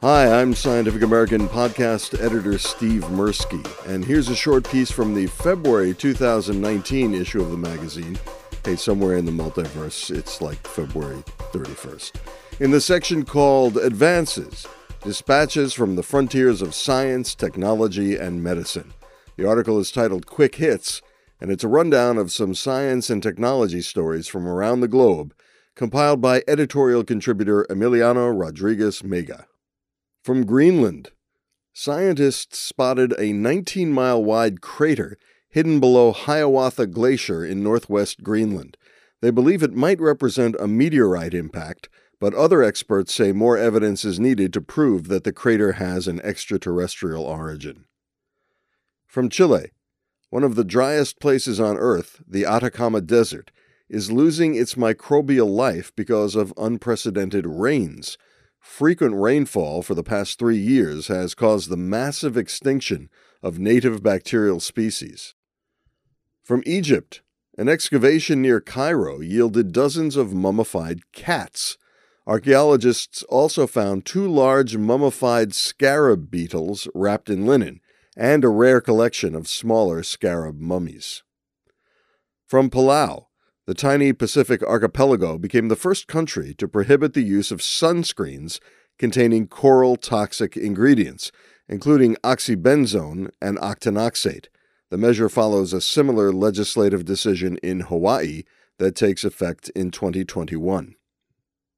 Hi, I'm Scientific American podcast editor Steve Mirsky, and here's a short piece from the February 2019 issue of the magazine. Hey, somewhere in the multiverse, it's like February 31st. In the section called Advances Dispatches from the Frontiers of Science, Technology, and Medicine. The article is titled Quick Hits, and it's a rundown of some science and technology stories from around the globe, compiled by editorial contributor Emiliano Rodriguez Mega. From Greenland, scientists spotted a 19 mile wide crater hidden below Hiawatha Glacier in northwest Greenland. They believe it might represent a meteorite impact, but other experts say more evidence is needed to prove that the crater has an extraterrestrial origin. From Chile, one of the driest places on Earth, the Atacama Desert, is losing its microbial life because of unprecedented rains frequent rainfall for the past three years has caused the massive extinction of native bacterial species. From Egypt, an excavation near Cairo yielded dozens of mummified cats. Archaeologists also found two large mummified scarab beetles wrapped in linen and a rare collection of smaller scarab mummies. From Palau, the tiny Pacific archipelago became the first country to prohibit the use of sunscreens containing coral toxic ingredients, including oxybenzone and octinoxate. The measure follows a similar legislative decision in Hawaii that takes effect in 2021.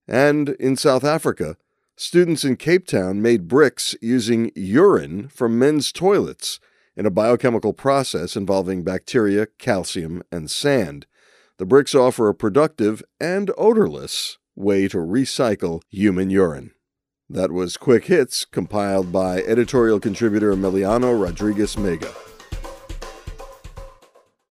And in South Africa, students in Cape Town made bricks using urine from men's toilets in a biochemical process involving bacteria, calcium, and sand. The bricks offer a productive and odorless way to recycle human urine. That was Quick Hits, compiled by editorial contributor Emiliano Rodriguez Mega.